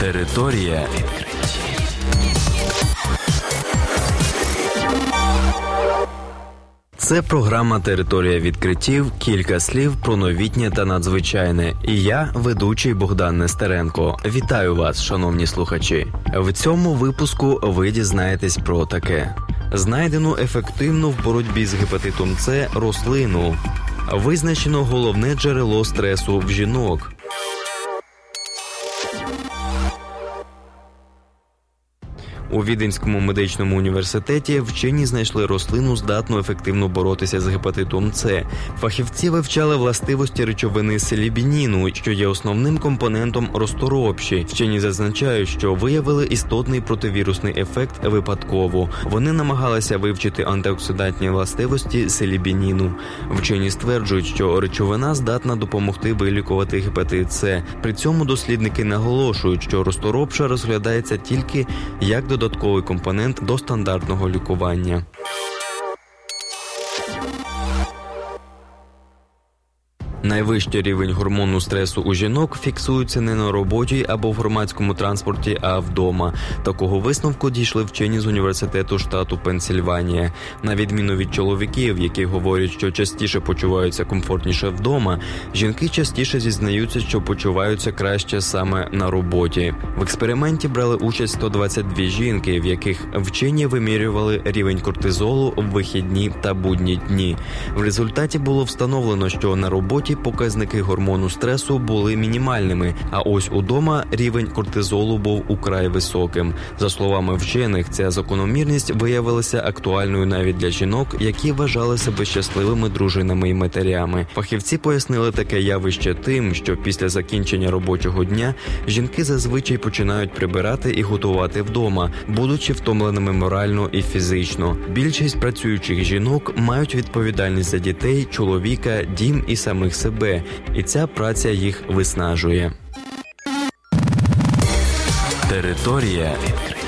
Територія відкриттів. Це програма Територія відкриттів. Кілька слів про новітнє та надзвичайне. І я, ведучий Богдан Нестеренко. Вітаю вас, шановні слухачі. В цьому випуску ви дізнаєтесь про таке: знайдено ефективну в боротьбі з гепатитом С рослину. Визначено головне джерело стресу в жінок. У Віденському медичному університеті вчені знайшли рослину, здатну ефективно боротися з гепатитом С. Фахівці вивчали властивості речовини селібініну, що є основним компонентом розторопші. Вчені зазначають, що виявили істотний противірусний ефект випадково. Вони намагалися вивчити антиоксидантні властивості селібініну. Вчені стверджують, що речовина здатна допомогти вилікувати гепатит С. При цьому дослідники наголошують, що розторопша розглядається тільки як до додатковий компонент до стандартного лікування. Найвищий рівень гормону стресу у жінок фіксується не на роботі або в громадському транспорті, а вдома. Такого висновку дійшли вчені з університету штату Пенсільванія. На відміну від чоловіків, які говорять, що частіше почуваються комфортніше вдома, жінки частіше зізнаються, що почуваються краще саме на роботі. В експерименті брали участь 122 жінки, в яких вчені вимірювали рівень кортизолу в вихідні та будні дні. В результаті було встановлено, що на роботі роботі показники гормону стресу були мінімальними. А ось удома рівень кортизолу був украй високим. За словами вчених, ця закономірність виявилася актуальною навіть для жінок, які вважали себе щасливими дружинами і матерями. Фахівці пояснили таке явище тим, що після закінчення робочого дня жінки зазвичай починають прибирати і готувати вдома, будучи втомленими морально і фізично. Більшість працюючих жінок мають відповідальність за дітей, чоловіка, дім і самих себе, і ця праця їх виснажує. Територія відкриттів.